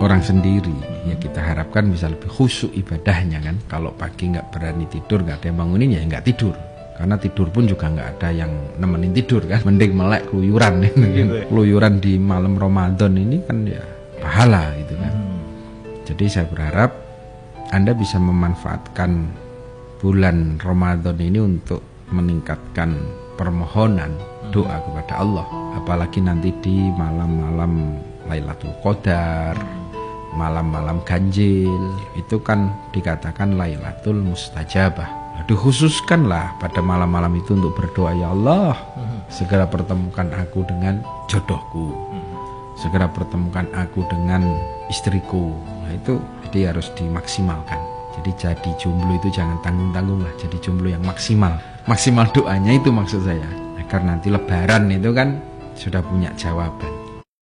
orang sendiri. Ya kita harapkan bisa lebih khusyuk ibadahnya kan? Kalau pagi nggak berani tidur nggak ada yang bangunin ya nggak tidur. Karena tidur pun juga nggak ada yang nemenin tidur kan? Mending melek keluyuran gitu kan. keluyuran di malam Ramadan ini kan ya pahala gitu kan? Jadi saya berharap anda bisa memanfaatkan bulan Ramadan ini untuk meningkatkan permohonan doa kepada Allah. Apalagi nanti di malam-malam Lailatul Qadar malam-malam ganjil. Itu kan dikatakan Lailatul Mustajabah. Dikhususkanlah pada malam-malam itu untuk berdoa ya Allah segera pertemukan aku dengan jodohku. Segera pertemukan aku dengan istriku. Nah itu jadi harus dimaksimalkan. Jadi jadi jomblo itu jangan tanggung-tanggung lah. Jadi jomblo yang maksimal. Maksimal doanya itu maksud saya. Agar nanti lebaran itu kan sudah punya jawaban